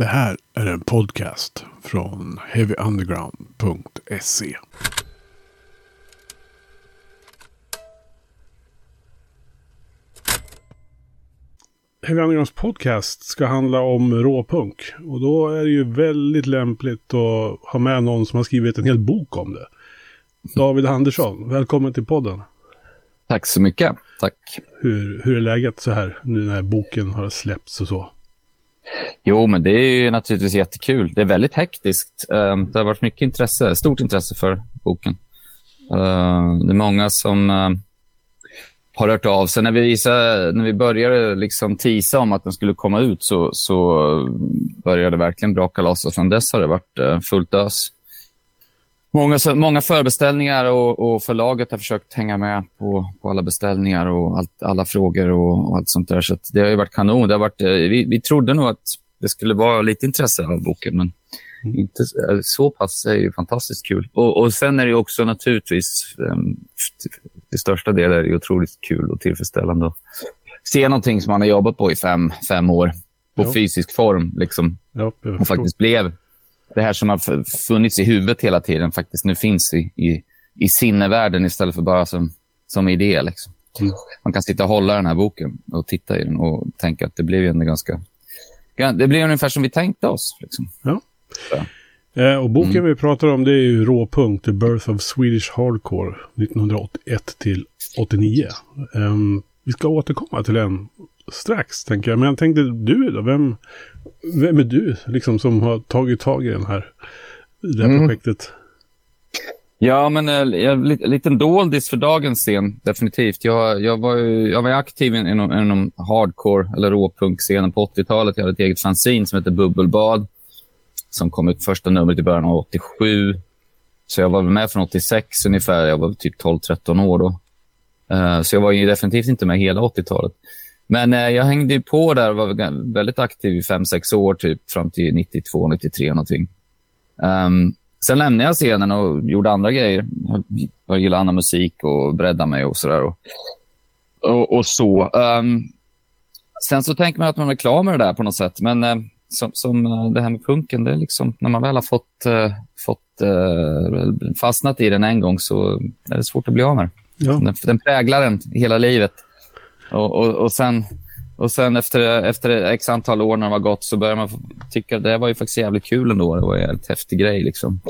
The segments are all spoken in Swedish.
Det här är en podcast från heavyunderground.se. Heavy Undergrounds podcast ska handla om råpunk. Och då är det ju väldigt lämpligt att ha med någon som har skrivit en hel bok om det. David Andersson, välkommen till podden. Tack så mycket. Tack. Hur, hur är läget så här nu när boken har släppts och så? Jo, men det är ju naturligtvis jättekul. Det är väldigt hektiskt. Eh, det har varit mycket intresse, stort intresse för boken. Eh, det är många som eh, har hört av sig. När vi, visade, när vi började liksom tisa om att den skulle komma ut så, så började det verkligen braka loss. Och från dess har det varit fullt ös. Många, många förbeställningar och, och förlaget har försökt hänga med på, på alla beställningar och allt, alla frågor och, och, allt sånt där. Så det har varit kanon. Det har varit, eh, vi, vi trodde nog att det skulle vara lite intresse av boken, men mm. inte eh, så pass är ju fantastiskt kul. Och, och sen är det också naturligtvis, um, till största del är det otroligt kul och tillfredsställande att se någonting som man har jobbat på i fem, fem år på ja. fysisk form liksom, ja, och faktiskt blev det här som har funnits i huvudet hela tiden faktiskt nu finns i, i, i sinnevärlden istället för bara som, som idé. Liksom. Mm. Man kan sitta och hålla den här boken och titta i den och tänka att det blev ju ändå ganska... Det blev ungefär som vi tänkte oss. Liksom. Ja. Eh, och boken mm. vi pratar om det är ju Råpunkt, The Birth of Swedish Hardcore 1981 till 89. Um, vi ska återkomma till den strax, tänker jag. Men jag tänkte, du då? Vem, vem är du liksom som har tagit tag i den här, det här mm. projektet? Ja, men en äh, liten doldis för dagens scen, definitivt. Jag, jag, var, jag var aktiv inom, inom hardcore eller råpunk-scenen på 80-talet. Jag hade ett eget fanzine som hette Bubbelbad som kom ut första numret i början av 87. Så jag var med från 86 ungefär. Jag var typ 12-13 år då. Uh, så jag var ju definitivt inte med hela 80-talet. Men uh, jag hängde på där och var väldigt aktiv i 5-6 år, typ fram till 92, 93 någonting. Um, sen lämnade jag scenen och gjorde andra grejer. Jag gillade annan musik och breddade mig och sådär. Och, och, och, så. Um, sen så tänker man att man är klar med det där på något sätt. Men uh, som, som eh, det här med punken, det är liksom, när man väl har fått, uh, fått uh, fastnat i den en gång så är det svårt att bli av med ja. den. Den präglar en hela livet. Och, och, och, sen, och sen efter, efter x antal år när det var gått så börjar man tycka att det var ju faktiskt jävligt kul ändå. Det var en jävligt häftig grej. Liksom.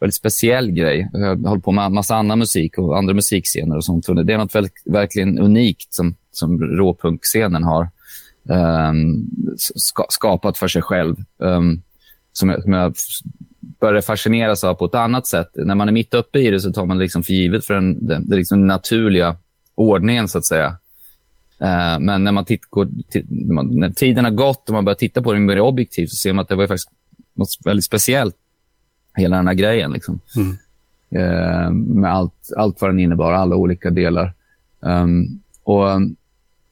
Väldigt speciell grej. Jag har hållit på med en massa annan musik och andra musikscener och sånt. Det är något väldigt, verkligen unikt som, som råpunkscenen har um, ska, skapat för sig själv. Um, som, jag, som jag började fascineras av på ett annat sätt. När man är mitt uppe i det så tar man det liksom för givet för den, den, den liksom naturliga ordningen, så att säga. Uh, men när, man titt, går, när, tiden har gått och man börjar titta på det mer objektivt så ser man att det var faktiskt något väldigt speciellt, hela den här grejen. Liksom. Mm. Uh, med allt, allt vad den innebar, alla olika delar. Um, och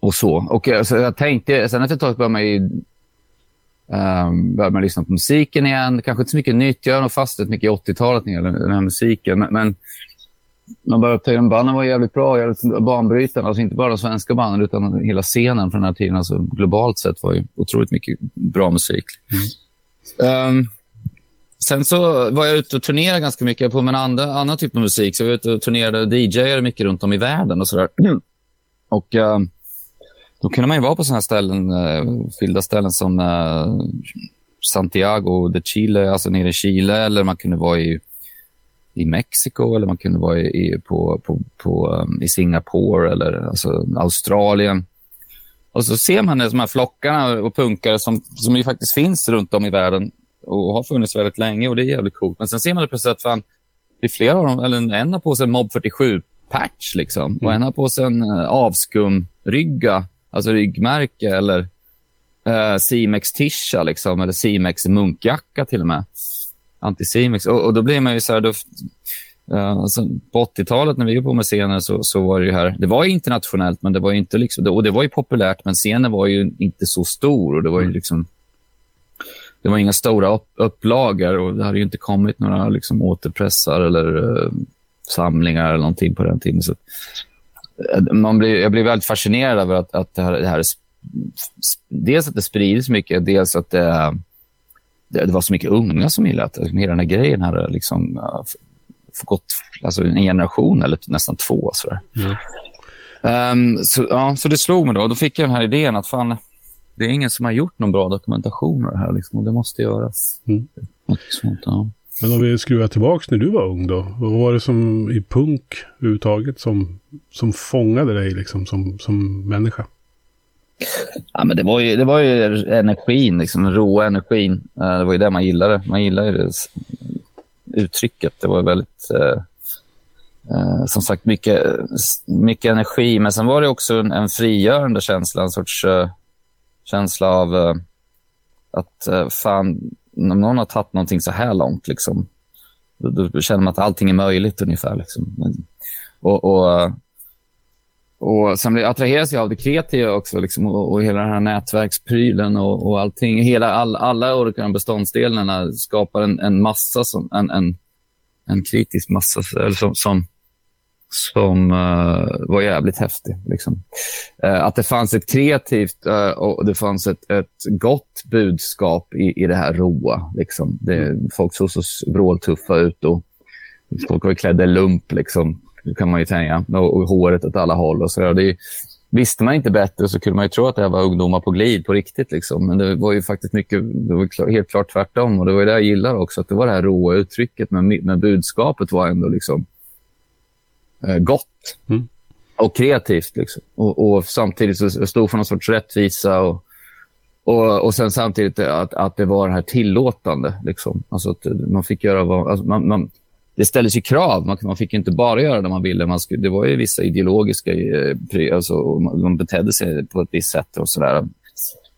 och så. Och alltså, jag tänkte, sen efter ett tag började man ju um, började man lyssna på musiken igen. Kanske inte så mycket nytt. Jag har nog fastnat mycket i 80-talet när det gäller den här musiken. Men, men man började upptäcka att banden var jävligt bra, jävligt banbrytande. Alltså inte bara de svenska banden, utan hela scenen från den här tiden. Alltså globalt sett var ju otroligt mycket bra musik. Mm. Um, sen så var jag ute och turnerade ganska mycket på med en andra, annan typ av musik. Så jag var ute och turnerade och DJade mycket runt om i världen och sådär. Och um, då kunde man ju vara på sådana ställen, eh, skilda ställen som eh, Santiago de Chile, alltså nere i Chile, eller man kunde vara i, i Mexiko eller man kunde vara i, på, på, på, um, i Singapore eller alltså Australien. Och så ser man de här flockarna och punkare som, som ju faktiskt finns runt om i världen och har funnits väldigt länge och det är jävligt coolt. Men sen ser man det plötsligt att fan, det är flera av dem, eller en har på sig en Mob 47-patch liksom, mm. och en har på sig en uh, avskumrygga alltså ryggmärke eller eh, Simex tisha liksom, eller Simex munkjacka till och med. Anti-Simex. Och, och, då blir man ju så här... Då, eh, alltså, på 80-talet när vi var på med scenen så, så var det ju här... Det var internationellt, men det var inte liksom... Och det var ju populärt, men scenen var ju inte så stor. och Det var ju mm. liksom... Det var inga stora upp, upplagor och det hade ju inte kommit några liksom, återpressar eller uh, samlingar eller någonting på den tiden. Så man blir, jag blir väldigt fascinerad över att, att det, här, det här dels att det sprids mycket, dels att det, det, det, var så mycket unga som gillade det. Hela den här grejen hade liksom, gått alltså, en generation eller nästan två. Sådär. Mm. Um, så, ja, så det slog mig då. Då fick jag den här idén att fan, det är ingen som har gjort någon bra dokumentation av det här. Liksom, och det måste göras. Mm. Sånt, ja. Men om vi skruvar tillbaka när du var ung då. Vad var det som i punk överhuvudtaget som, som fångade dig liksom som, som människa? Ja, men det, var ju, det var ju energin, liksom, den råa energin. Eh, det var ju det man gillade. Man gillade det uttrycket. Det var väldigt... Eh, eh som sagt, mycket, mycket energi. Men sen var det också en, en frigörande känsla. En sorts eh, känsla av att fan, om någon har tagit någonting så här långt, liksom, då, då känner man att allting är möjligt ungefär. Liksom. Och, och, och sen attraheras jag av det kreativa också liksom, och, och hela den här nätverksprylen och, och allting. Hela, all, alla olika beståndsdelarna skapar en, en massa, som, en, en, en kritisk massa eller som, som som uh, var jävligt häftig. Liksom. Uh, att det fanns ett kreativt uh, och det fanns ett, ett gott budskap i, i det här roa. Liksom. Det, folk såg så vråltuffa ut och folk var klädda i lump, liksom, kan man ju tänka. Och, och håret åt alla håll. Och så det, visste man inte bättre så kunde man ju tro att det här var ungdomar på glid på riktigt. Liksom. Men det var ju faktiskt mycket, det var helt klart tvärtom. Och det var det jag gillade också, att det var det här råa uttrycket. Men, men budskapet var ändå liksom eh, gott mm. och kreativt. Liksom. Och, och, samtidigt så stod för någon sorts rättvisa och, och, och sen samtidigt att, att det var det här tillåtande. Liksom. Alltså att man fick göra vad... Alltså man, man, det ställdes ju krav. Man, man fick inte bara göra det man ville. Man skulle, det var ju vissa ideologiska... Eh, alltså, man betedde sig på ett visst sätt och sådär.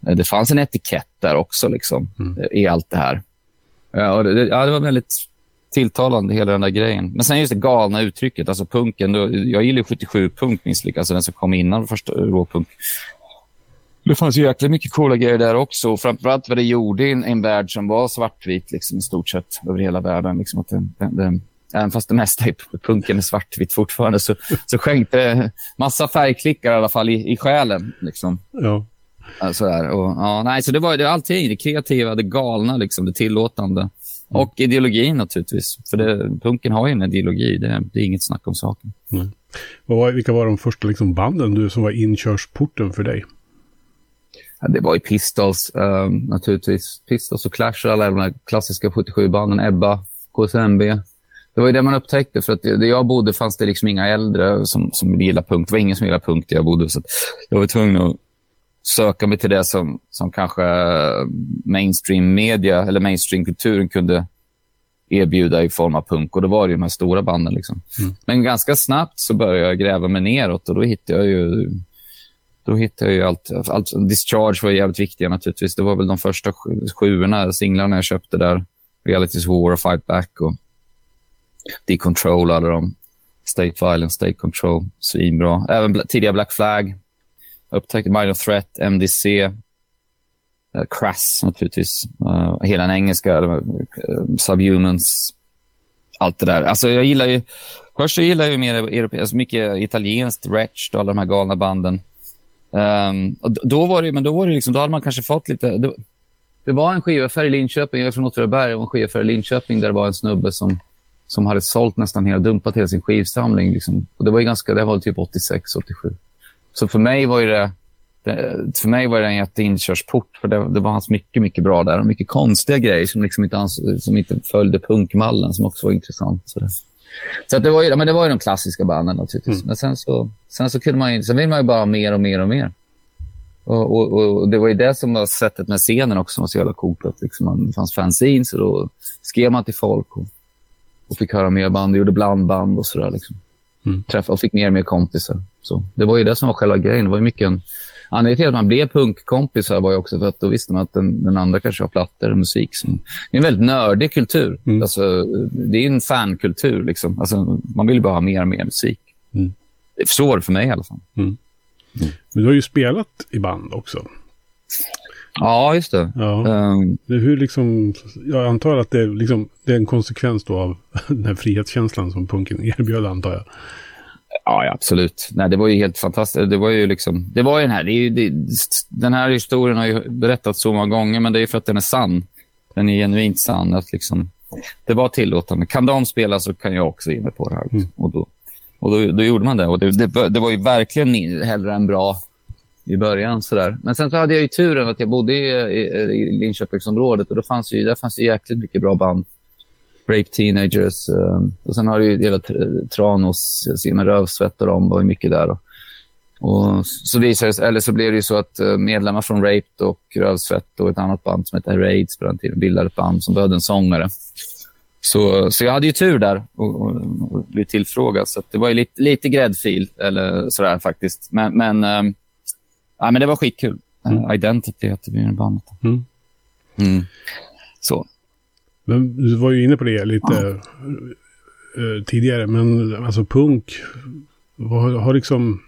Det fanns en etikett där också liksom, mm. i allt det här. Ja, det, ja, det var väldigt tilltalande, hela den där grejen. Men sen just det galna uttrycket, alltså punken. Då, jag gillar 77-punk minst lika, alltså den som kom innan första råpunk. Det fanns ju jäkligt mycket coola grejer där också. Framförallt vad det gjorde i en, en värld som var svartvit liksom, i stort sett över hela världen. Liksom, att den, den, den, även fast det mesta i punken är svartvitt fortfarande så, så skänkte det massa färgklickar i alla fall i, i själen. Liksom. Ja. Sådär. Och, ja, nej, så det var det, allting. Det kreativa, det galna, liksom, det tillåtande. Mm. Och ideologin naturligtvis. För det, punken har ju en ideologi. Det, det är inget snack om saken. Mm. Var, vilka var de första liksom, banden du, som var inkörsporten för dig? Ja, det var ju Pistols um, naturligtvis. Pistols och Clash och alla de klassiska 77-banden. Ebba, KSMB. Det var ju det man upptäckte. För att där jag bodde fanns det liksom inga äldre som, som gillade punk. Det var ingen som gillade punk där jag bodde. Så jag var tvungen att söka mig till det som, som kanske mainstream media eller mainstream-kulturen kunde erbjuda i form av punk. Och då var det de här stora banden. Liksom. Mm. Men ganska snabbt så började jag gräva mig neråt och då hittade jag ju då hittade jag ju allt, allt. Discharge var jävligt viktiga naturligtvis. Det var väl de första sjuorna, singlarna jag köpte där. Realities War och Fight Back och Decontrol hade de. State Violence, State Control, svinbra. Även tidiga Black Flag upptäckte Minor Threat, MDC, uh, eh, Crass naturligtvis. Uh, hela den engelska, uh, Subhumans, allt det där. Alltså jag gillar ju, först så gillar jag ju mer europeiskt, alltså mycket italienskt, Wretched och alla de här galna banden. Um, och då var det, men då var det liksom, då hade man kanske fått lite, det, det var en skivaffär i Linköping, jag är från Åtvidaberg, och en skivaffär i Linköping där det var en snubbe som som hade sålt nästan hela, dumpat hela sin skivsamling. Liksom. Och det var ganska, det var typ 86, 87. Så för mig var det, det, för mig var det en jätteinkörsport. För det, det var mycket, mycket bra där. Och mycket konstiga grejer som, liksom inte, som inte följde punkmallen, som också var intressant. Så, det. så det, var ju, men det var ju de klassiska banden naturligtvis. Mm. Men sen så, sen så kunde man sen vill man ju bara mer och mer och mer. Och, och, och, Det var ju det som var sättet med scenen också som var så jävla coolt. Att liksom det fanns fanzines och då skrev man till folk och, och fick höra mer band. gjorde blandband och sådär. Liksom. Mm. Och fick mer och mer kompisar. Så det var ju det som var själva grejen. Det var mycket en... Anledningen till att man blev punkkompisar var ju också för att då visste man att den, den andra kanske har plattor och musik. Som, det är en väldigt nördig kultur. Mm. Alltså, det är en fankultur. Liksom. Alltså, man vill bara ha mer och mer musik. Mm. Så var det för mig i alla fall. Mm. mm. Men du har ju spelat i band också. Ja, just det. Ja. Um, hur liksom, jag antar att det är, liksom, det är en konsekvens då av den här frihetskänslan som punken erbjöd, antar jag. Ja, absolut. Nej, det var ju helt fantastiskt. Det var ju liksom, det var ju den här, det ju, det, den här historien har ju berättats så många gånger, men det är för att den är sann. den är genuint sann. Att liksom, det var tillåtande. Kan de spela så kan jag också mig på det här. Mm. Och, då, och då, då, gjorde man det. Och det, det, det var ju verkligen hellre än bra i början. Sådär. Men sen så hade jag ju turen att jag bodde i, i, i Linköpingsområdet och då fanns ju, där fanns det jäkligt mycket bra band. Rape Teenagers. Um, och sen har du ju hela Tranås, Simon Rövsvett och de var ju mycket där. Och, och så visades, eller så blev det ju så att eh, medlemmar från Rape och Rövsvett och ett annat band som hette Raids på den tiden bildade ett band som behövde en sångare. Så, så jag hade ju tur där och, och, och blev tillfrågad. Så det var ju lite, lite gräddfil eller sådär faktiskt. Men, men, um, ja, men det var skitkul. Mm. Uh, Identity hette vi bandet. Mm. Mm. Så. Men du var ju inne på det lite ja. uh, tidigare, men alltså punk, vad har liksom...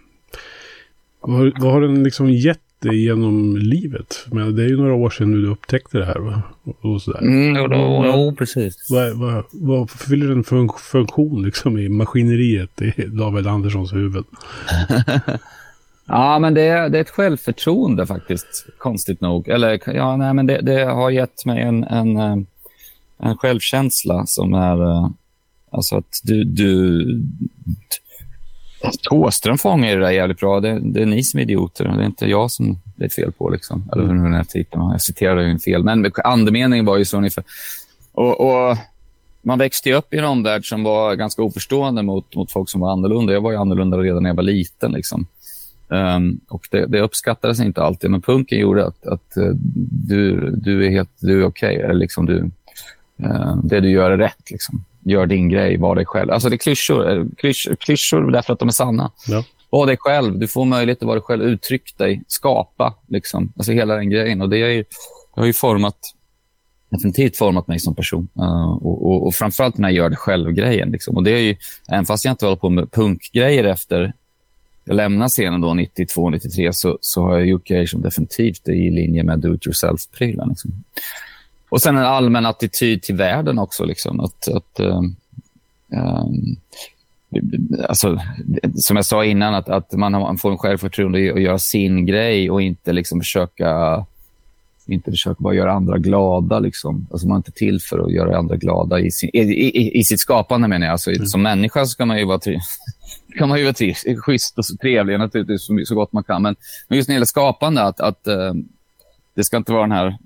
Vad, vad har den liksom gett dig genom livet? Men det är ju några år sedan du upptäckte det här. Va? Och sådär. Mm, jo, då, jo, precis. Vad, vad, vad fyller en fun funktion liksom i maskineriet i David Anderssons huvud? Ja, men det är, det är ett självförtroende faktiskt, konstigt nog. Eller ja, nej, men det, det har gett mig en, en, eh, en självkänsla som är... Eh, alltså att du... du Thåström fångar det där jävligt bra. Det, det, är ni som är idioter. Det är inte jag som det är fel på. Liksom. Eller hur den här titeln Jag citerade ju fel. Men andemeningen var ju så ungefär. Och, och man växte upp i en omvärld som var ganska oförstående mot, mot folk som var annorlunda. Jag var ju annorlunda redan när jag var liten. Liksom. Um, och det, det, uppskattades inte alltid, men punken gjorde att, att uh, du, du är helt du är okej. Okay, liksom du, uh, det du gör är rätt. Liksom. Gör din grej, var dig själv. Alltså det är klyschor, eh, klyschor, klyschor därför att de är sanna. Ja. Var dig själv. Du får möjlighet att vara dig själv, uttryck dig, skapa. Liksom. Alltså hela den grejen. Och det, är ju, har ju format, definitivt format mig som person. Uh, och, och, och framförallt den här gör det själv-grejen. Liksom. Och det är ju, även fast jag inte håller på med punkgrejer efter jag lämnade scenen då 92, 93 så, så har jag gjort grejer som definitivt är i linje med do-it-yourself-prylar. Liksom. Och sen en allmän attityd till världen också. Liksom, att, att um, um, alltså, som jag sa innan, att, att man, man får en självförtroende att göra sin grej och inte liksom försöka inte försöka bara göra andra glada. Liksom. Alltså man är inte till för att göra andra glada i, sin, i, i, i sitt skapande. menar jag. Alltså, mm. Som människa ska man ju vara kan man ju vara trist, schysst och trevlig naturligtvis så, så gott man kan. Men, men just när det gäller skapande, att, att uh, det ska inte vara den här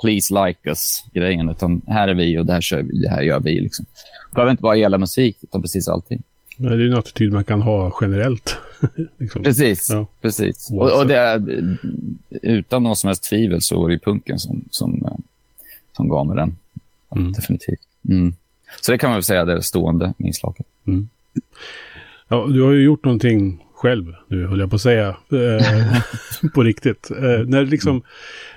please like us-grejen, utan här är vi och det här, kör vi, det här gör vi. Liksom. Det behöver inte bara gälla musik, utan precis allting. Nej, det är en attityd man kan ha generellt. liksom. Precis. Ja. precis. Och, och, det är, utan någon som helst tvivel så var det punken som, som, eh, som gav mig den. Mm. Definitivt. Mm. Så det kan man väl säga är det stående inslaget. Mm. Ja, du har ju gjort någonting själv nu, höll jag på att säga. Eh, på riktigt. Eh, när liksom,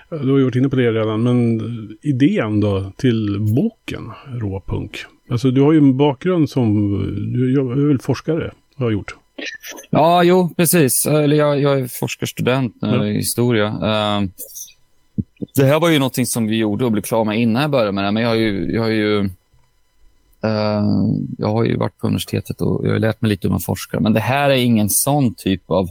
du har gjort inne på det redan, men idén då till boken Råpunk. Alltså du har ju en bakgrund som, du är väl forskare, har gjort. Ja, jo, precis. Eller jag, jag är forskarstudent ja. i historia. Uh, det här var ju någonting som vi gjorde och blev klara med innan jag började med det. Men jag har ju, jag har ju jag har ju varit på universitetet och jag har lärt mig lite hur man forskar. Men det här är ingen sån typ av...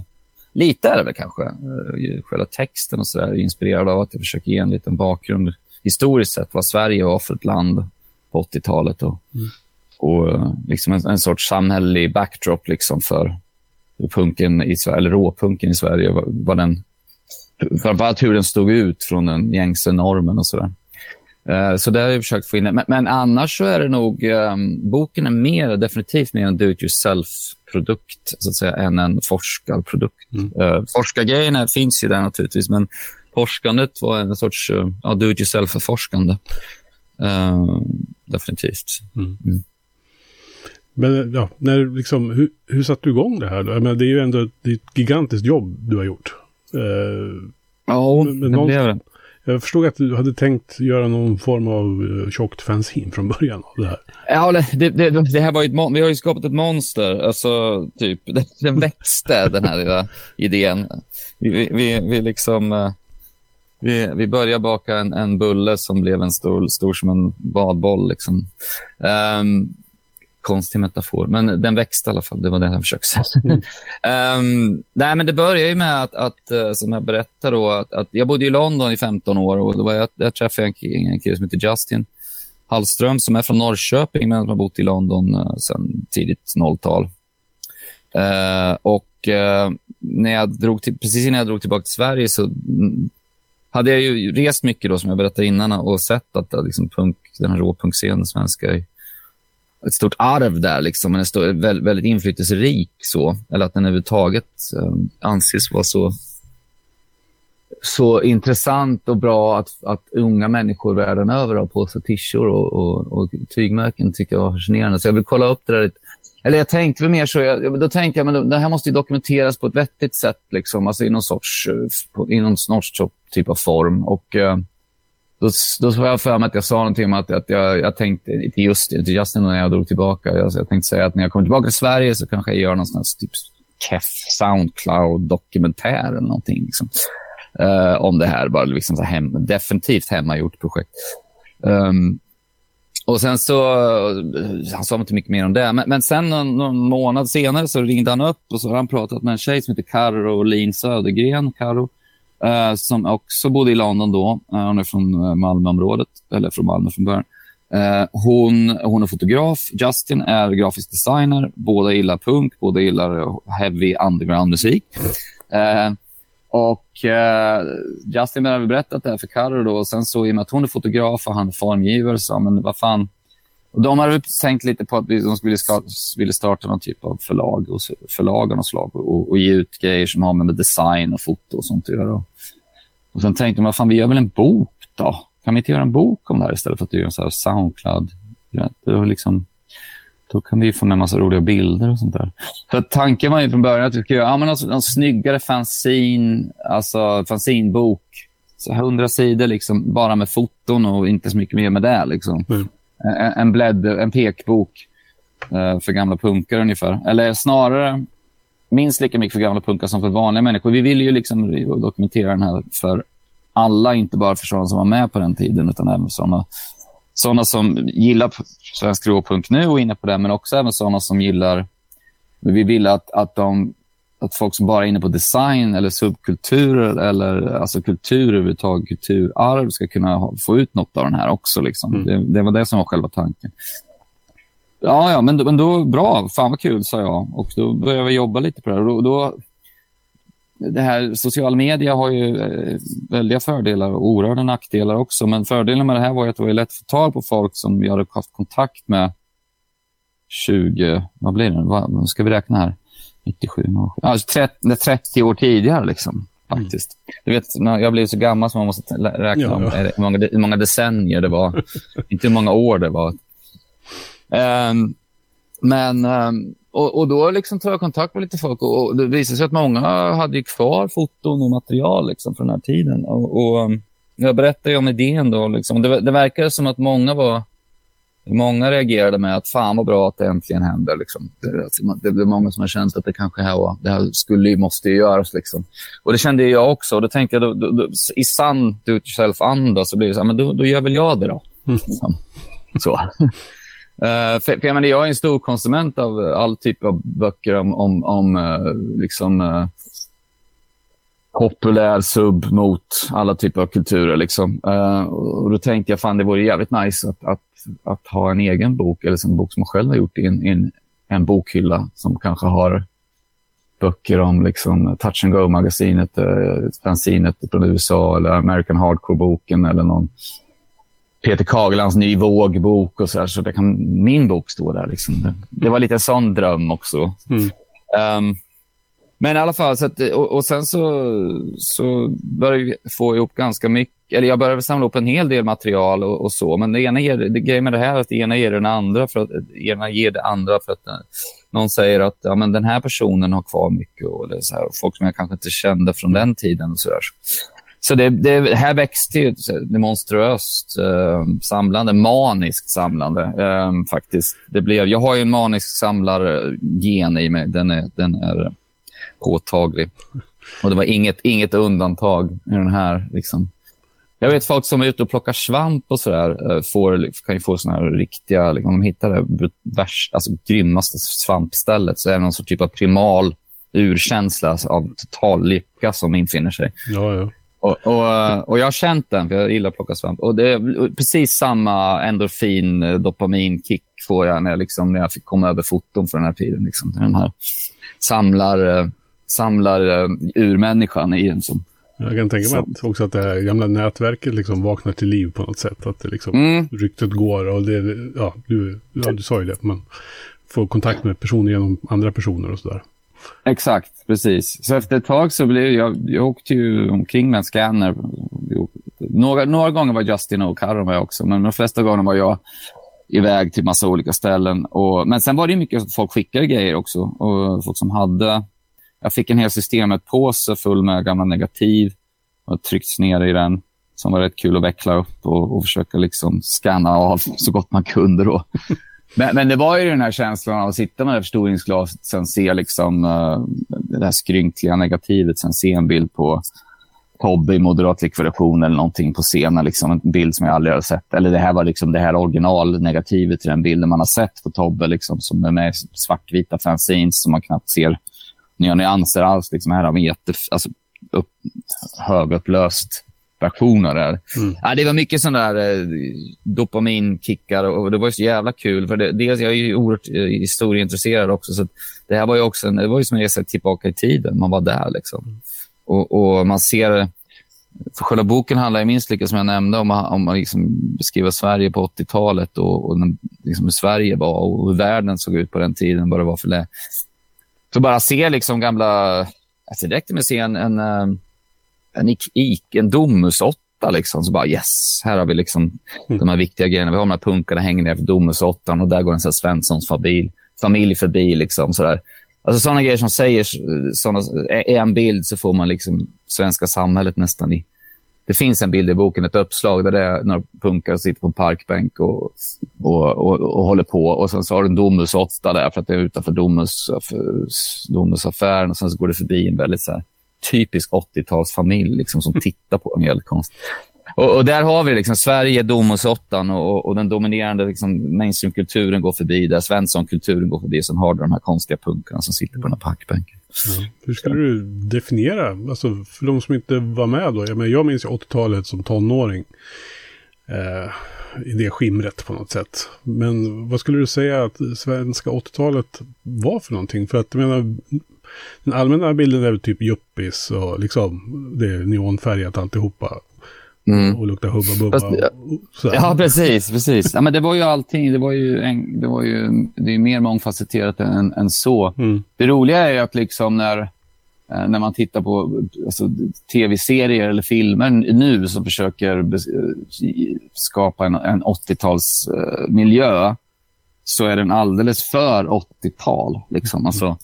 Lite är det väl kanske. Uh, själva texten och så där är inspirerad av att jag försöker ge en liten bakgrund historiskt sett vad Sverige var för ett land på 80-talet. Och, mm. och uh, liksom en, en, sorts samhällelig backdrop liksom för punken i Sverige, eller råpunken i Sverige. Vad, vad den, framförallt hur den stod ut från den gängse normen och sådär. Eh, så det har jag försökt få in. Men, men annars så är det nog... Um, boken är mer, definitivt mer en do-it-yourself-produkt så att säga, än en forskarprodukt. Mm. Uh, forskargrejerna finns ju där naturligtvis, men forskandet var en sorts uh, ja, do-it-yourself-forskande. Uh, definitivt. Mm. Mm. Men ja, när, liksom, hur, hur satte du igång det här? Då? Men det är ju ändå ett, ett gigantiskt jobb du har gjort. ja, men, det blev det. Jag förstod att du hade tänkt göra någon form av eh, tjockt fanzine från början av det här. Ja, det, det, det här var ju ett, vi har ju skapat ett monster. Alltså, typ, den växte, den här lilla idén. Vi, vi, vi liksom... Eh, vi, vi började baka en, en bulle som blev en stor, stor som en badboll. Liksom. Um, konstig metafor, men den växte i alla fall. Det var det jag försökte säga. Mm. um, nej, men det började ju med att, att uh, som jag berättade, då, att, att, jag bodde i London i 15 år och då var jag, jag träffade en, en kille som heter Justin Hallström som är från Norrköping men har bott i London uh, sedan tidigt 00-tal. Uh, och när jag drog till, precis innan jag drog tillbaka till Sverige så hade jag ju rest mycket då, som jag berättade innan och sett att liksom, punk, den här råpunkscenen svenska ett stort arv där, liksom, en är väldigt, väldigt inflytelserik. Så, eller att den överhuvudtaget ehm, anses vara så, så intressant och bra att, att unga människor världen över har på sig tishor och, och, och tygmärken. tycker jag var fascinerande. Så jag vill kolla upp det där lite. Eller jag tänkte väl mer så, jag, då tänkte jag men det här måste dokumenteras på ett vettigt sätt, liksom, alltså i någon sorts, på, i någon sorts typ av form. Och, eh, då, då var jag för mig att jag sa någonting om att, att jag, jag tänkte till just till Justin när jag drog tillbaka. Jag, jag tänkte säga att när jag kommer tillbaka till Sverige så kanske jag gör någon sån typ keff Soundcloud-dokumentär eller någonting. Liksom. Uh, om det här. Bara liksom så hem, definitivt hemmagjort projekt. Um, och sen så, han sa inte mycket mer om det, men, men sen någon, någon, månad senare så ringde han upp och så har han pratat med en tjej som heter Karo Lin Södergren. Karo, eh, som också bodde i London då. Eh, hon är från eh, Malmöområdet, eller från Malmö från början. Eh, hon, hon är fotograf. Justin är grafisk designer. Båda gillar punk, båda gillar heavy underground-musik. och Justin hade berättat det här för Carro då. Och sen så i och med att hon är fotograf och han är formgivare så men vad fan, och de hade tänkt lite på att de skulle ville starta någon typ av förlag, och, förlag av något slag och, och ge ut grejer som har med design och foto och sånt att göra. Och sen tänkte man, fan vi gör väl en bok då? Kan vi inte göra en bok om det här istället för att göra en så här Soundcloud? Då, liksom, då kan vi få med en massa roliga bilder och sånt där. Så tanken var ju från början att vi skulle göra ja, men någon, snyggare fanzine, alltså fanzinbok. Så 100 sidor liksom, bara med foton och inte så mycket mer med det. Liksom. Mm en, en, blädd, en pekbok eh, för gamla punkare ungefär. Eller snarare minst lika mycket för gamla punkare som för vanliga människor. Vi vill ju liksom dokumentera den här för alla, inte bara för sådana som var med på den tiden, utan även sådana, sådana som gillar svensk råpunk nu och är inne på det, men också även sådana som gillar... Vi vill att, att de att folk som bara är inne på design eller subkulturer eller alltså kultur överhuvudtaget, kulturarv ska kunna ha, få ut något av den här också. Liksom. Mm. Det, det, var det som var själva tanken. Ja, ja men, men då bra. Fan vad kul, sa jag. Och då började vi jobba lite på det här. Då, då, det här sociala medier har ju eh, väldiga fördelar och oerhörda nackdelar också. Men fördelen med det här var att det var lätt att få tag på folk som jag hade haft kontakt med 20, vad blir det? Vad ska vi räkna här? 97, 07. Alltså 30, 30 år tidigare liksom. Faktiskt. Mm. Du vet, jag blev så gammal så man måste räkna ja, ja. Hur, många, hur många decennier det var. Inte hur många år det var. Um, men, um, och, och, då liksom tog jag kontakt med lite folk och, och det visade sig att många hade kvar foton och material liksom, från den här tiden. Och, och um, jag berättade om idén då. Liksom. Det, det verkade som att många var Många reagerade med att fan vad bra att det äntligen händer. Liksom. Det, alltså, är många som har känt att det kanske här var, det här skulle, måste göras. Liksom. Och det kände jag också. Och då tänkte jag, då, då, då, i sann do it yourself-anda så blir det så här, men då, då gör väl jag det då. Mm. Liksom. Så. Uh, för, för jag, menar, jag är en stor konsument av all typ av böcker om, om, om uh, liksom, uh, populär sub mot alla typer av kulturer. Liksom. Uh, och då tänkte jag fan det vore jävligt nice att, att, att ha en egen bok, eller en bok som man själv har gjort i en, en, en bokhylla som kanske har böcker om liksom, Touch and Go-magasinet, uh, fanzinet från USA eller American Hardcore-boken eller någon Peter Kagelands Ny våg-bok och så, där, så det kan min bok stå där. Liksom. Det, det var lite en sån dröm också. Mm. Um, men i alla fall, så att, och, och, sen så, så började vi få ihop ganska mycket. Eller jag började samla ihop en hel del material och, och så. Men det ena ger, det grejen med det här är att det ena ger det andra för att det ena ger det andra för att eh, någon säger att ja, men den här personen har kvar mycket. Och det så här, och folk som jag kanske inte kände från den tiden. och Så, där. så det, det, här växte ju det monstruöst eh, samlande, maniskt samlande eh, faktiskt. Det blev, jag har ju en manisk samlargen i mig. Den är, den är påtaglig. Och det var inget, inget undantag i den här. Liksom. Jag vet folk som är ute och plockar svamp och sådär eh, får, kan ju få såna här riktiga, liksom, om de hittar det värst, alltså, grymmaste svampstället så är det någon sorts typ av primal urkänsla av total lycka som infinner sig. Ja, ja. Och, och, och, jag har känt den, för jag gillar att plocka svamp. Och det är precis samma endorfin, eh, dopaminkick får jag när jag, liksom, när jag fick komma över foton för den här tiden. Liksom. Den här samlar, eh, samlar uh, urmänniskan i en. Som, jag kan tänka mig att också att det här gamla nätverket liksom vaknar till liv på något sätt. Att det liksom, mm. ryktet går och det, ja, du, ja, du sa ju det, man får kontakt med personer genom andra personer och sådär. Exakt, precis. Så efter ett tag så blev jag, jag åkte ju omkring med en scanner. Några, några gånger var Justin och Carro med också, men de flesta gånger var jag iväg till massa olika ställen. Och, men sen var det mycket att folk skickade grejer också. Och folk som hade... Jag fick en hel systemet-påse full med gamla negativ och tryckts ner i den som var rätt kul att veckla upp och, och försöka liksom scanna av så gott man kunde. Då. Men, men, det var ju den här känslan av att sitta med det förstoringsglaset sen se liksom, uh, det här skrynkliga negativet, sen se en bild på Tobbe i moderat likvidation eller någonting på scenen. Liksom, en bild som jag aldrig har sett. Eller det här var liksom det här originalnegativet till den bilden man har sett på Tobbe, liksom, som är med i svartvita fanzines som man knappt ser några nyanser alls. Liksom, här har vi jätte, alltså, upp, högupplöst versioner där. Mm. Ja, det var mycket sådana där eh, dopaminkickar och det var så jävla kul. För det, dels jag är ju oerhört eh, historieintresserad också, så det här var ju också en, det var ju som en resa tillbaka i tiden. Man var där liksom. Mm. Och, och, man ser... För själva boken handlar minst lika som jag nämnde om, om att liksom beskriva Sverige på 80-talet och, och liksom hur Sverige var och hur världen såg ut på den tiden, vad det var för. Så bara se liksom gamla... Alltså direkt med att se en, en, eh, en, ik, en Domus 8 liksom, så bara yes, här har vi liksom mm. de här viktiga grejerna. Vi har de här punkarna hänger ner för Domus 8 och där går en så Svenssons familj, familj förbi. Liksom, sådär. Alltså sådana grejer som säger såna, en bild så får man liksom svenska samhället nästan i... Det finns en bild i boken, ett uppslag där det är några punkare som sitter på en parkbänk och, och, och, och, håller på. Och sen så har du en Domus 8 där för att det är utanför Domus, Domusaffären och sen så går det förbi en väldigt så här, typisk 80-talsfamilj liksom, som tittar på dem helt konstigt. Och, och, där har vi liksom Sverige, Domusåttan och, och den dominerande liksom, mainstreamkulturen går förbi där, Svenssonkulturen går förbi. Sen har du de här konstiga punkarna som sitter på den här packbänken. Ja. Mm. Hur skulle du definiera, alltså för de som inte var med då, jag, menar, jag minns 80-talet som tonåring. Eh, I det skimret på något sätt. Men vad skulle du säga att svenska 80-talet var för någonting? För att jag menar, den allmänna bilden är väl typ yuppies och liksom det är neonfärgat alltihopa. Mm. Och lukta Hubba Bubba. Fast, ja, precis. precis. Ja, men det var ju allting. Det var ju, en, det var ju det är mer mångfacetterat än, än så. Mm. Det roliga är ju att liksom när, eh, när man tittar på alltså, tv-serier eller filmer nu som försöker skapa en, en 80-talsmiljö så är den alldeles för 80-tal. Liksom. Alltså,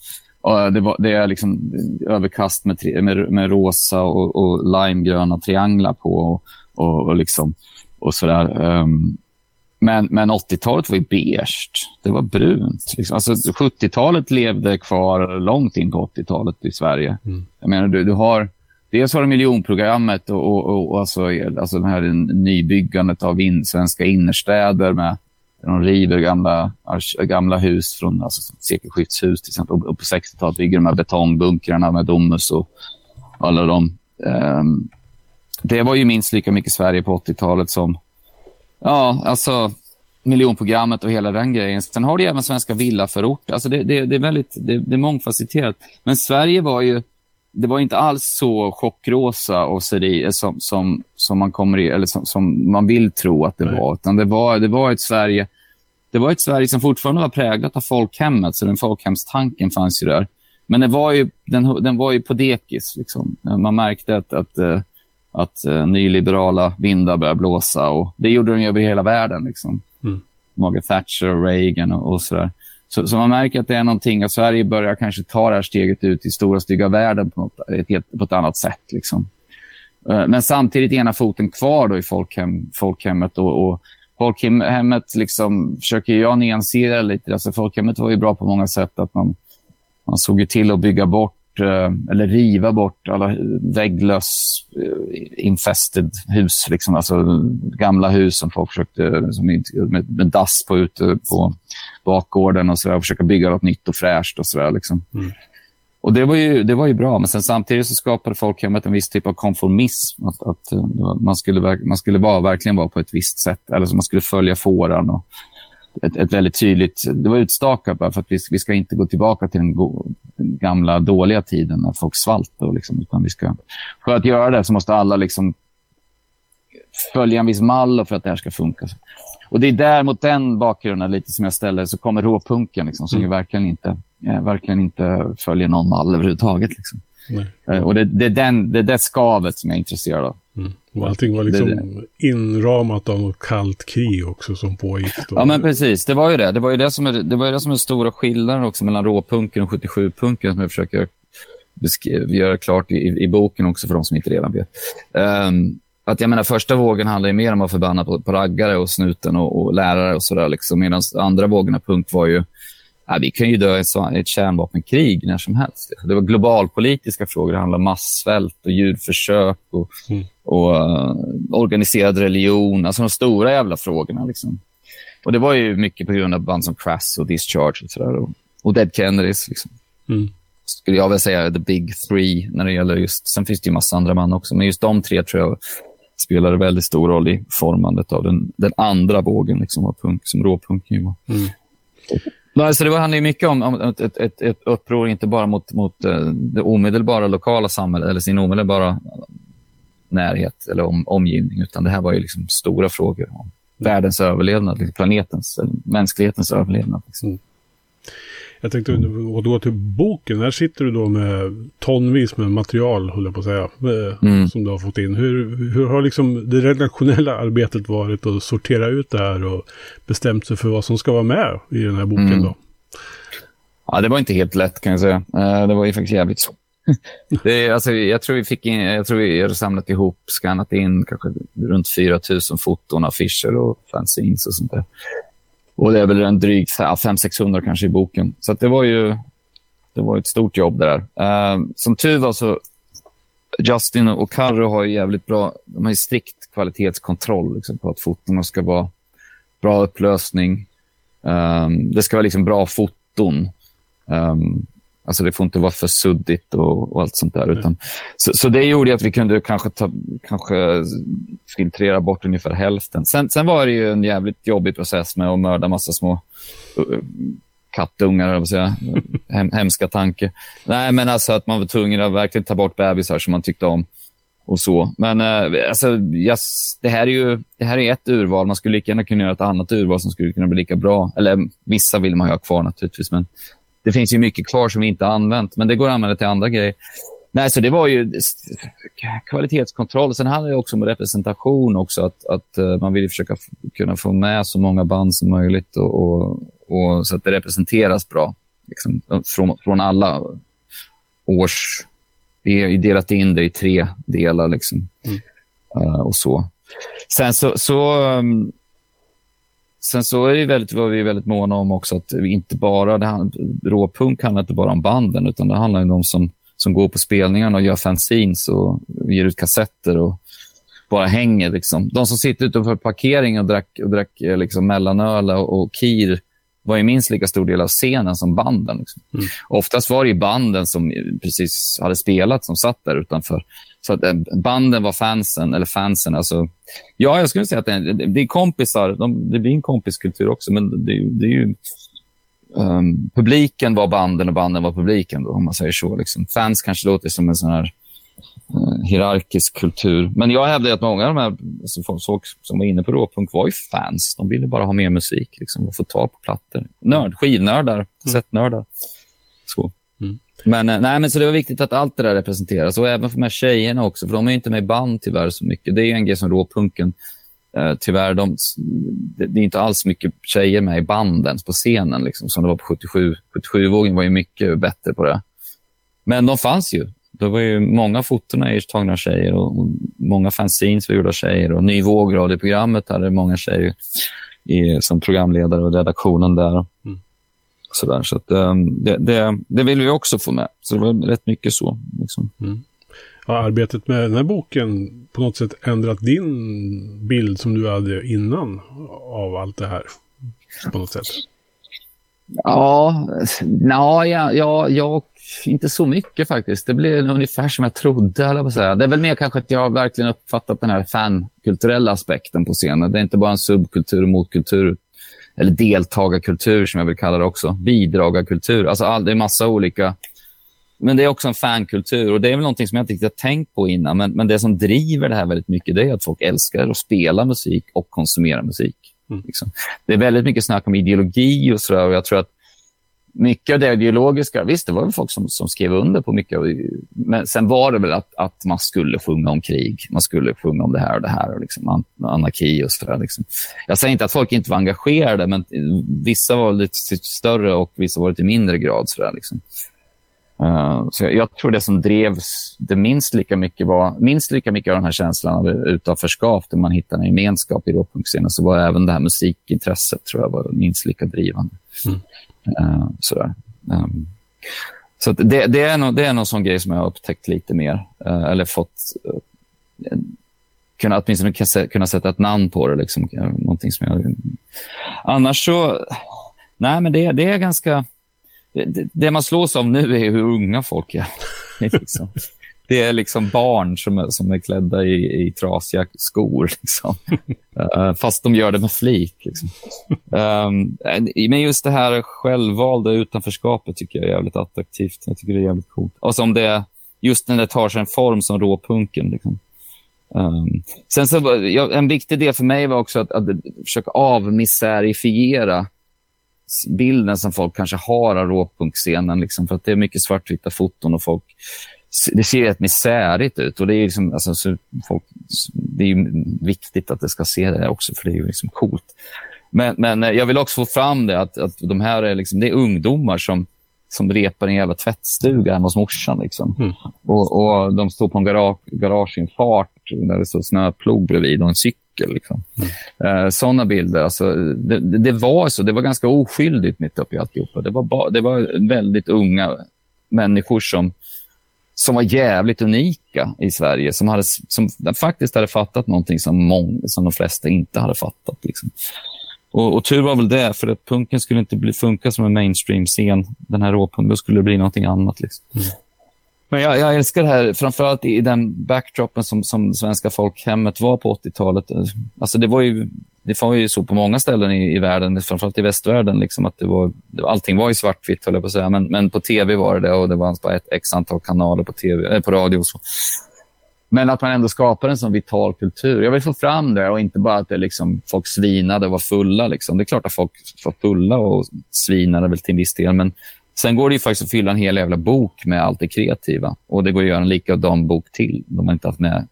det, var, det, är liksom överkast med, med, med rosa och, och limegröna trianglar på. Och, och, och, liksom, och sådär. Um, men, men 80-talet var ju beige. Det var brunt. Liksom. Alltså, 70-talet levde kvar långt in på 80-talet i Sverige. Mm. Jag menar, du, du har... Dels har du miljonprogrammet och, och, och, och alltså, alltså det här nybyggandet av in, svenska innerstäder med de river gamla, gamla hus från alltså, sekelskiftshus till exempel. Och på 60-talet bygger de här betongbunkrarna med Domus och alla de. Um, det var ju minst lika mycket Sverige på 80-talet som ja, alltså miljonprogrammet och hela den grejen. Sen har du även svenska villaförorter. Alltså det, det, det, är väldigt det, det är mångfacetterat. Men Sverige var ju det var inte alls så chockrosa och seri som, som, som man kommer i, eller som, som man vill tro att det Nej. var. Utan det var, det var ett Sverige det var ett Sverige som fortfarande var präglat av folkhemmet, så den folkhemstanken fanns ju där. Men det var ju, den, den var ju på dekis. Liksom. Man märkte att, att, eh, att, att eh, nyliberala vindar började blåsa. Och det gjorde de över hela världen. Liksom. Mm. Margaret Thatcher och Reagan och, och sådär. Så, så, man märker att det är någonting, att Sverige börjar kanske ta det här steget ut i stora stygga världen på, något, ett, på ett annat sätt. Liksom. Eh, men samtidigt ena foten kvar då i folkhem, folkhemmet och, och folkhemmet liksom försöker jag nyansera lite. Alltså folkhemmet var ju bra på många sätt. att Man, man såg ju till att bygga bort eh, eller riva bort alla vägglöss eh, infested hus. Liksom, alltså gamla hus som folk försökte, som med, med dass på ute på bakgården och, så där, och försöka bygga något nytt och fräscht. och så där, liksom. mm. Och det var, ju, det var ju bra, men sen samtidigt så skapade folkhemmet en viss typ av konformism. Att, att man, skulle, man skulle vara, verkligen vara på ett visst sätt, eller så man skulle följa fåran. Och, ett, ett väldigt tydligt... Det var utstakat bara för att vi, vi ska inte gå tillbaka till den, go, den gamla dåliga tiden när folk svalt. Då, liksom, utan vi ska, för att göra det så måste alla liksom följa en viss mall för att det här ska funka. Och Det är där, mot den bakgrunden lite som jag ställer, så kommer råpunken liksom, som mm. ju verkligen inte, eh, verkligen inte följer någon mall överhuvudtaget. Liksom. Eh, och det, det, är den, det är det skavet som jag är intresserad av. Mm. Och allting var liksom det, det. inramat av något kallt krig också som pågick. Då. Ja, men precis. Det var ju det. Det var ju det som är, det var det som är stora skillnaden också mellan råpunken och 77-punken som jag försöker göra klart i, i, boken också för de som inte redan vet. Um, att jag menar, första vågen handlar ju mer om att förbanna på, på raggare och snuten och, och lärare och sådär. Liksom, Medan andra vågen av punk var ju Ja, vi kan ju dö i ett kärnvapenkrig när som helst. Det var globalpolitiska frågor. Det handlade om massvält och djurförsök och, mm. och uh, organiserad religion. Alltså de stora jävla frågorna. Liksom. Och Det var ju mycket på grund av band som Crass och Discharge och, sådär, och, och Dead Kennedys. Liksom. Mm. Skulle jag väl säga the big three när det gäller just... Sen finns det ju massa andra band också, men just de tre tror jag spelade väldigt stor roll i formandet av den, den andra vågen liksom, av punk, som råpunken var. Mm. Alltså det handlar mycket om, om ett, ett, ett, uppror, inte bara mot, mot eh, det omedelbara lokala samhället eller sin omedelbara närhet eller om, omgivning, utan det här var ju liksom stora frågor om världens överlevnad, liksom planetens, mänsklighetens överlevnad. Liksom. Mm. Jag tänkte, då till boken, här sitter du då med tonvis med material, håller jag på att säga, eh, mm. som du har fått in. Hur, hur har liksom det redaktionella arbetet varit att sortera ut det här och bestämt sig för vad som ska vara med i den här boken mm. då? Ja, det var inte helt lätt kan jag säga. Eh, det var ju faktiskt jävligt så. det, alltså, jag tror vi fick in, jag tror vi har samlat ihop, skannat in kanske runt 4 000 foton, affischer och fanzines och sånt där. Och det är väl en dryg 500-600 kanske i boken. Så det var ju det var ett stort jobb det där. Uh, som tur var så Justin och Carro har ju jävligt bra, de har ju strikt kvalitetskontroll liksom, på att fotona ska vara bra upplösning. Um, det ska vara liksom bra foton. Um, Alltså det får inte vara för suddigt och, och allt sånt där. Utan, så, så, det gjorde att vi kunde kanske, ta, kanske filtrera bort ungefär hälften. Sen, sen var det ju en jävligt jobbig process med att mörda massa små uh, kattungar, jag säga. Hem, hemska tanke. Nej, men alltså att man var tvungen att verkligen ta bort bebisar som man tyckte om. och så. Men uh, alltså, yes, det, här är ju det här är ett urval. Man skulle lika gärna kunna göra ett annat urval som skulle kunna bli lika bra. Eller vissa vill man ha kvar naturligtvis, men det finns ju mycket kvar som vi inte har använt, men det går att använda till andra grejer. Nej, så det var ju kvalitetskontroll. Sen handlar det också om representation också. Att, att uh, man vill försöka kunna få med så många band som möjligt och, och, och så att det representeras bra liksom, från, från alla års... Vi har delat in det i tre delar. Liksom. Mm. Uh, och så. Sen så, så um, Sen så är det väldigt, var vi väldigt måna om också att inte bara, det råpunk handlar inte bara om banden, utan det handlar om de som, som går på spelningarna och gör fanzines och ger ut kassetter och bara hänger. Liksom. De som sitter utanför parkeringen och drack, och drack eh, liksom mellanöl och, och kir var ju minst lika stor del av scenen som banden. Liksom. Mm. Oftast var det banden som precis hade spelat som satt där utanför. Så att eh, banden var fansen, eller fansen. Alltså, ja, jag skulle säga att det, det är kompisar. De, det blir en kompiskultur också, men det, det är ju... Um, publiken var banden och banden var publiken, då, om man säger så. Liksom. Fans kanske låter som en sån här uh, hierarkisk kultur. Men jag hävdar att många av de här alltså, folk som var inne på råpunk var ju fans. De ville bara ha mer musik liksom, och få tag på plattor. Nörd, skivnördar, mm. kassettnördar. Så. Men, eh, nej, men så det var viktigt att allt det där representeras. Och även för de här tjejerna också, för de är inte med i band tyvärr så mycket. Det är en grej som råpunken. Eh, tyvärr, de, det, är inte alls mycket tjejer med i banden på scenen liksom, som det var på 77. 77-vågen var ju mycket bättre på det. Men de fanns ju. Det var ju många foton är tagna av tjejer och, och många fanzines var gjorda av tjejer. Och Ny våg, radioprogrammet, hade många tjejer i, som programledare och redaktionen där. Mm. Sådär, så att, um, det, det, det, vill vi också få med. Så det var rätt mycket så. Liksom. Mm. Har arbetet med den här boken på något sätt ändrat din bild som du hade innan av allt det här? På något sätt? Ja, na, ja, ja, ja, inte så mycket faktiskt. Det blev ungefär som jag trodde. Eller säga. Det är väl mer kanske att jag har verkligen uppfattat den här fankulturella aspekten på scenen. Det är inte bara en subkultur och motkultur, eller deltagarkultur som jag vill kalla det också. Bidragarkultur. Alltså all, det är massa olika men det är också en fankultur och det är väl någonting som jag inte riktigt har tänkt på innan. Men, men det som driver det här väldigt mycket det är att folk älskar att spela musik och konsumera musik. Mm. Liksom. Det är väldigt mycket snack om ideologi och sådär. Och jag tror att mycket av det ideologiska, visst det var väl folk som, som skrev under på mycket. Men sen var det väl att, att man skulle sjunga om krig. Man skulle sjunga om det här och det här och liksom, anarki och sådär. Liksom. Jag säger inte att folk inte var engagerade, men vissa var lite större och vissa var lite mindre grad. Sådär, liksom. Uh, så jag, jag, tror det som drevs det minst lika mycket var minst lika mycket av den här känslan av utanförskap där man hittar en gemenskap i rockpunkscenen så var även det här musikintresset tror jag var minst lika drivande. Mm. Uh, sådär. Um, så det, det, är nog, det är någon sån grej som jag har upptäckt lite mer. Uh, eller fått uh, kunna, åtminstone kunna sätta ett namn på det. Liksom, någonting som jag... Annars så... Nej, men det, det är ganska det, det, man slås av nu är hur unga folk är. liksom. Det är liksom barn som är, som är klädda i, i trasiga skor. Liksom. uh, fast de gör det med flit. Liksom. Um, men just det här självvalda utanförskapet tycker jag är jävligt attraktivt. Jag tycker det är jävligt coolt. Och som det, just när det tar sig en form som råpunken. Liksom. Um, sen så, ja, en viktig del för mig var också att, att försöka avmiserifiera bilden som folk kanske har av råpunkscenen. Liksom, för att det är mycket svartvita foton och folk... Det ser rätt misärigt ut. Och det är, liksom, alltså, folk, det är viktigt att det ska se det också, för det är liksom coolt. Men, men eh, jag vill också få fram det att, att de här är, liksom, det är ungdomar som, som repar i en jävla tvättstuga hemma hos morsan. Liksom. Mm. Och, och, de står på en garage, garageinfart där det står snöplog bredvid och en cykel cykel. Liksom. Mm. Eh, sådana bilder. Alltså, det, det, det, var så. Det var ganska oskyldigt mitt uppe i alltihopa. Det var, ba, det var väldigt unga människor som, som var jävligt unika i Sverige. Som, hade, som faktiskt hade fattat någonting som, många, som de flesta inte hade fattat. Liksom. Och, och tur var väl det, för att punken skulle inte bli, funka som en mainstream-scen. Den här råpunken, då skulle det bli någonting annat. Liksom. Mm. Men jag, jag, älskar det här, framförallt i den backdropen som, som svenska folkhemmet var på 80-talet. Alltså det var ju, det var ju så på många ställen i, i världen, framförallt i västvärlden, liksom att det var, allting var i svartvitt, höll jag på att säga. Men, men på tv var det det och det var bara ett x antal kanaler på, TV, äh, eh, på radio och så. Men att man ändå skapar en sån vital kultur. Jag vill få fram det och inte bara att det liksom, folk svinade och var fulla. Liksom. Det är klart att folk var fulla och svinade väl till en viss del, men Sen går det ju faktiskt att fylla en hel jävla bok med allt det kreativa. Och det går att göra en likadan bok till. De har inte haft med,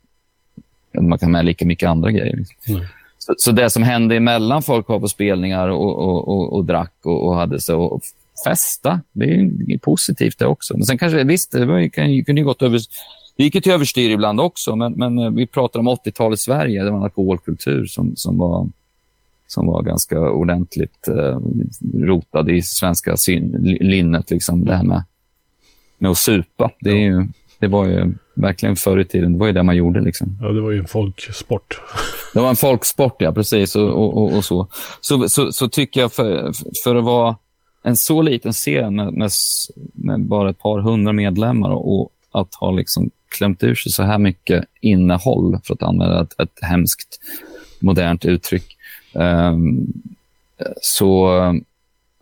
man kan ha med lika mycket andra grejer. Liksom. Mm. Så, så, det som hände emellan folk var på spelningar och, och, och, och drack och, hade så och festa, det är ju positivt det också. Men sen kanske, visst, det var, kan, kunde ju gått över... Det gick ju till överstyr ibland också, men, men eh, vi pratar om 80-talets Sverige. Det var en alkoholkultur som, som var som var ganska ordentligt eh, rotad i svenska linnet. Liksom, det här med, med att supa. Det, är ju, det var ju verkligen förr i tiden. Det var ju det man gjorde. Liksom. Ja, det var ju en folksport. Det var en folksport, ja. Precis. Och, och, och så. Så, så. Så tycker jag, för, för att vara en så liten scen med, med, med, bara ett par hundra medlemmar och att ha liksom klämt ur sig så här mycket innehåll, för att använda ett, ett hemskt modernt uttryck, så,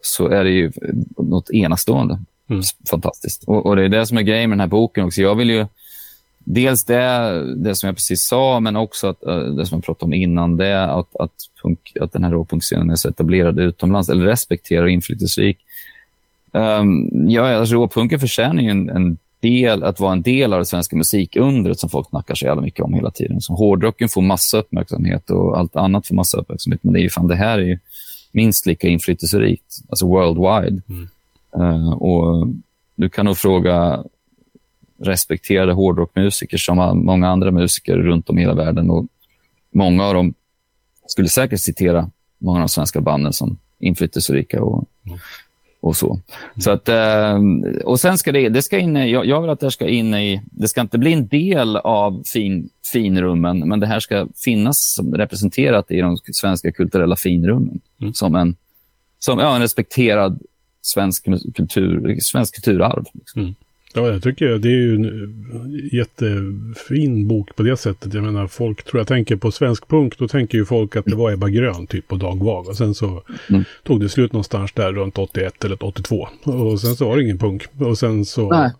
så är det ju något enastående. Mm. Fantastiskt. Och, och, det är det som är grejen med den här boken också. Jag vill ju dels det, det som jag precis sa, men också att, eh, det som jag pratade om innan, det att, att, punk, att den här råpunkscenen är så etablerad utomlands, eller respekterar och inflytelserik. Um, ja, alltså, råpunken förtjänar ju en, en del, att vara en del av det svenska musikundret som folk snackar så jävla mycket om hela tiden. Så hårdrocken får massa uppmärksamhet och allt annat får massa uppmärksamhet. Men det, är ju fan, det här är ju minst lika inflytelserikt, alltså worldwide. Mm. Uh, och du kan nog fråga respekterade hårdrockmusiker som många andra musiker runt om i hela världen. Och många av dem skulle säkert citera många av de svenska banden som inflytelserika. Och, mm. Och så. så att, eh, och sen ska det, det ska in, jag, jag vill att det ska in i, det ska inte bli en del av fin, finrummen, men det här ska finnas representerat i de svenska kulturella finrummen mm. som, en, som ja, en respekterad svensk kultur, svensk kulturarv. Liksom. Mm. Ja, jag tycker det är ju en jättefin bok på det sättet. Jag menar, folk tror jag tänker på svensk punk, då tänker ju folk att det var Ebba Grön typ på Dag Vag. Och sen så mm. tog det slut någonstans där runt 81 eller 82. Och sen så var det ingen punk. Och sen så... Nej.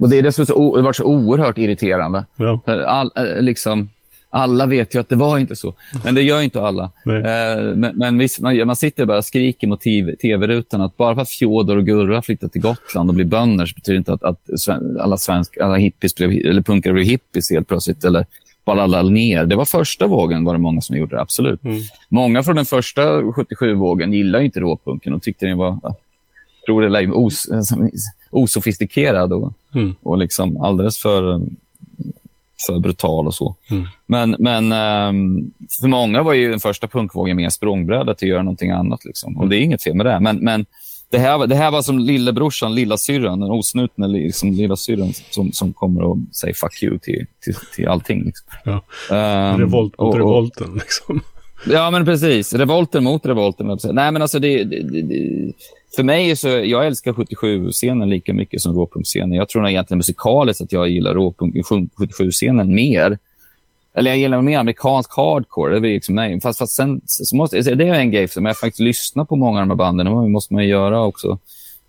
Och det är dessutom så, det var så oerhört irriterande. Ja. All, eh, liksom, alla vet ju att det var inte så, men det gör inte alla. Eh, men, men visst, man, man, sitter bara och skriker mot tv-rutan att bara för att Fjodor och Gurra flyttat till Gotland och blir bönder så betyder det inte att, att alla, svensk, alla hippies blev, eller punkare blev hippies helt plötsligt. Eller bara alla ner. Det var första vågen var det många som gjorde det, absolut. Mm. Många från den första 77-vågen gillade inte råpunken och tyckte den var tror det os, osofistikerad och, mm. och liksom alldeles för för brutal och så. Mm. Men, men um, för många var ju den första punkvågen mer språngbräda till att göra någonting annat. Liksom. Och det är inget fel med det. Men, men det, här, det här var som lillebrorsan, lillasyrran, den osnutna liksom, lillasyrran som, som kommer och säger fuck you till, till, till allting. Liksom. Ja. Um, Revolt mot och, revolten. Liksom. Ja, men precis. Revolten mot revolten. Nej, men alltså det, det, det, för mig så, jag älskar 77-scenen lika mycket som råpunkscenen. Jag tror nog egentligen musikaliskt att jag gillar 77-scenen mer. Eller jag gillar mer amerikansk hardcore. Det är liksom nej. Fast, fast sen, så måste, det är en grej som jag faktiskt lyssnar på många av de här banden. Det måste man göra också.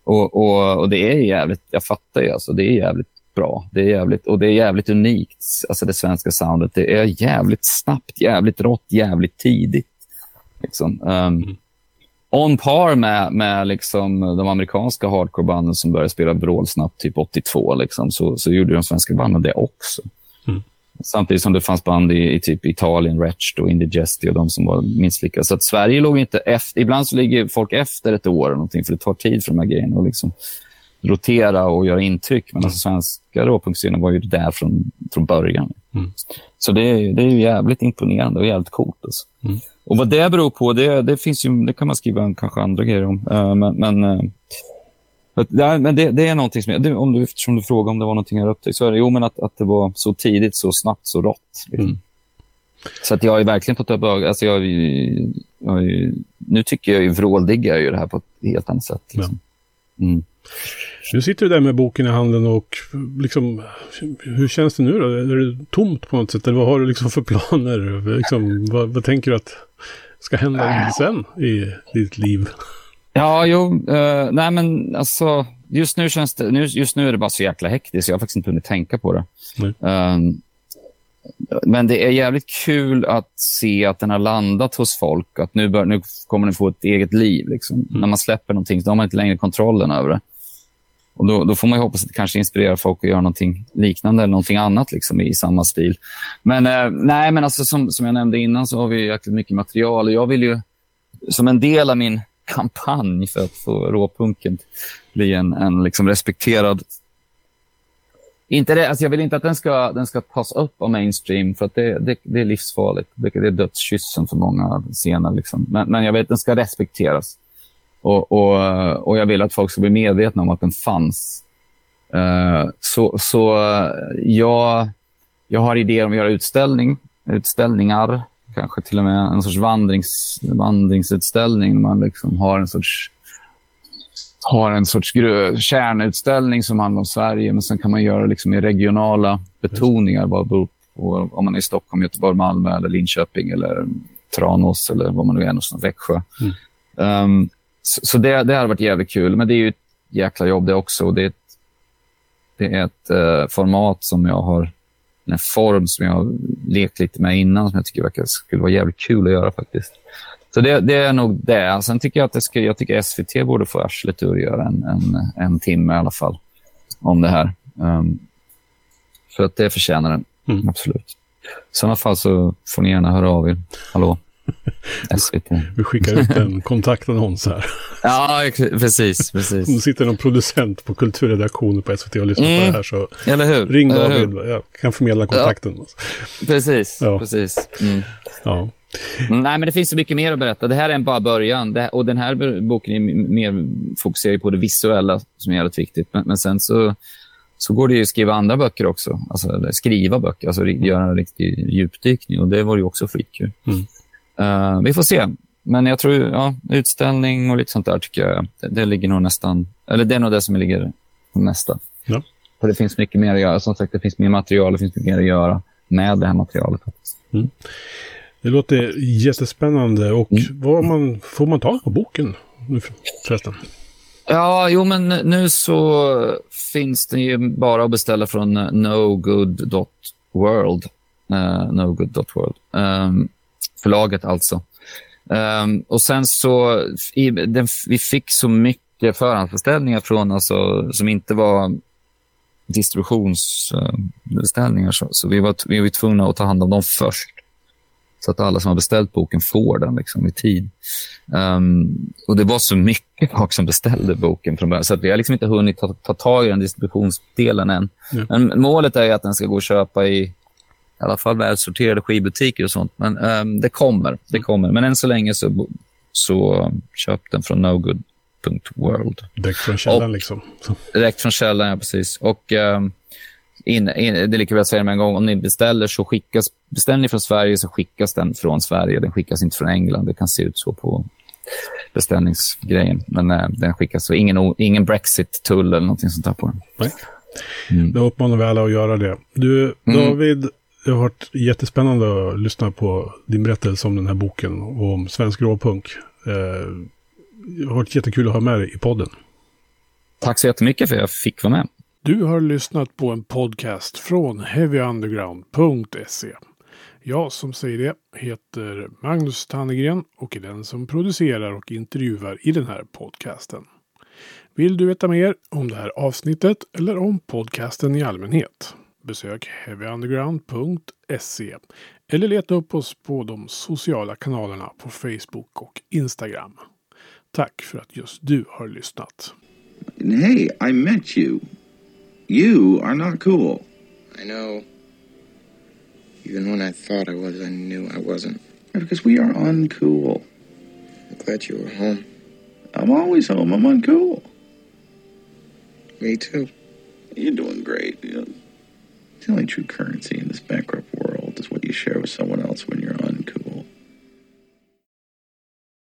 Och, och, och, det är jävligt, jag fattar ju alltså, det är jävligt bra. Det är jävligt, och det är jävligt unikt, alltså det svenska soundet. Det är jävligt snabbt, jävligt rått, jävligt tidigt. Liksom. Um, mm on par med, med liksom de amerikanska hardcore-banden som började spela vrålsnabbt typ 82, liksom, så, så gjorde de svenska banden det också. Mm. Samtidigt som det fanns band i, i typ Italien, Wretched och Indigesti och de som var minst lika. Så att Sverige låg inte efter. Ibland så ligger folk efter ett år eller någonting, för det tar tid för de här grejerna att liksom rotera och göra intryck. Men mm. alltså, svenska råpunkscenen var ju där från, från början. Mm. Så det, det är jävligt imponerande och jävligt coolt. Alltså. Mm. Och vad det beror på, det, det, finns ju, det kan man skriva en, kanske andra grejer om. Uh, men men, uh, det, men det, det, är någonting som, jag, om du, eftersom du frågar om det var någonting jag upptäckte, så är det jo, men att, att det var så tidigt, så snabbt, så rått. Liksom. Mm. Så att jag har verkligen fått upp. Alltså jag, jag, nu tycker jag ju vråldiggar ju det här på ett helt annat sätt. Liksom. Mm. Nu sitter du där med boken i handen och liksom, hur känns det nu då? Är det tomt på något sätt? Eller vad har du liksom för planer? Liksom, vad, vad tänker du att ska hända sen i ditt liv? Ja, jo, uh, nej men alltså, just nu känns det, nu, just nu är det bara så jäkla hektiskt. Jag har faktiskt inte hunnit tänka på det. Um, men det är jävligt kul att se att den har landat hos folk. Att nu, bör, nu kommer den få ett eget liv. Liksom. Mm. När man släpper någonting så har man inte längre kontrollen över det. Och då, då, får man hoppas att det kanske inspirerar folk att göra någonting liknande eller någonting annat liksom, i samma stil. Men, eh, nej, men alltså, som, som jag nämnde innan så har vi jäkligt mycket material. Och jag vill ju, som en del av min kampanj för att få råpunken bli en, en liksom respekterad inte det, alltså jag vill inte att den ska, den ska tas upp av mainstream, för att det, det, det är livsfarligt. Det, det är dödskyssen för många scener. Liksom. Men, men jag vet att den ska respekteras. Och, och, och jag vill att folk ska bli medvetna om att den fanns. Uh, så så eh, jag, jag har idéer om att göra utställning, utställningar, kanske till och med en sorts vandrings, vandringsutställning. Man liksom har en sorts har en sorts kärnutställning som handlar om Sverige, men sen kan man göra liksom i regionala betoningar. Vad på, om man är i Stockholm, Göteborg, Malmö, eller Linköping eller Tranås eller vad man nu är, någonstans, Växjö. Mm. Um, så, så det, det har varit jävligt kul, men det är ju ett jäkla jobb det också. Det är ett, det är ett uh, format som jag har, en form som jag har lekt lite med innan som jag tycker verkar, skulle vara jävligt kul att göra faktiskt. Så det, det, är nog det. Sen tycker jag att ska, jag tycker SVT borde få arslet ur att göra en, en, en timme i alla fall om det här. Um, för att det förtjänar den, mm. absolut. I sådana fall så får ni gärna höra av er. Hallå? SVT. Vi skickar ut en kontaktannons här. Ja, precis. precis. Om det sitter någon producent på kulturredaktionen på SVT och lyssnar mm. på det här så Eller hur? ring David. Jag kan förmedla kontakten. Ja. Precis, ja. precis. Mm. Ja. Nej, men det finns så mycket mer att berätta. Det här är en bara början. Det, och den här boken är mer fokuserad på det visuella, som är jävligt viktigt. Men, men sen så, så går det ju att skriva andra böcker också. Alltså, skriva böcker, alltså göra en riktig djupdykning. Och det var ju också skitkul. Mm. Uh, vi får se. Men jag tror, ja, utställning och lite sånt där tycker jag, det, det ligger nog nästan, eller det är nog det som ligger nästa. Ja. För det finns mycket mer att göra. Som sagt, det finns mer material, det finns mycket mer att göra med det här materialet. Mm. Det låter jättespännande. Och mm. vad man, får man tag på boken nu förresten? Ja, jo, men nu så finns den ju bara att beställa från nogood.world. Uh, nogood.world. Um, förlaget alltså. Um, och sen så, i, den, vi fick så mycket förhandsbeställningar från, alltså, som inte var distributionsbeställningar, uh, så, så, vi, var, vi var tvungna att ta hand om dem först. Så att alla som har beställt boken får den liksom, i tid. Um, och Det var så mycket folk som beställde boken från början, så att vi har liksom inte hunnit ta, ta tag i den distributionsdelen än. Mm. Men målet är att den ska gå att köpa i i alla fall välsorterade skivbutiker och sånt. Men um, det kommer. det kommer. Men än så länge så, så köp den från nogood.world. Direkt från källan liksom. Direkt från källan, ja precis. Och um, in, in, det är lika bra att säga det med en gång. Om ni beställer så skickas, beställer ni från Sverige så skickas den från Sverige. Den skickas inte från England. Det kan se ut så på beställningsgrejen. Men uh, den skickas så. Ingen, ingen Brexit-tull eller någonting sånt där på den. Nej. Mm. Då uppmanar vi alla att göra det. Du, mm. David, mm. det har varit jättespännande att lyssna på din berättelse om den här boken och om svensk råpunk. Eh, det har varit jättekul att ha med dig i podden. Tack så jättemycket för att jag fick vara med. Du har lyssnat på en podcast från heavyunderground.se. Jag som säger det heter Magnus Tannegren och är den som producerar och intervjuar i den här podcasten. Vill du veta mer om det här avsnittet eller om podcasten i allmänhet? Besök heavyunderground.se eller leta upp oss på de sociala kanalerna på Facebook och Instagram. Tack för att just du har lyssnat. Hey, I met you. You are not cool. I know. Even when I thought I was, I knew I wasn't. Because we are uncool. I'm glad you were home. I'm always home. I'm uncool. Me too. You're doing great. Know, the only true currency in this bankrupt world is what you share with someone else when you're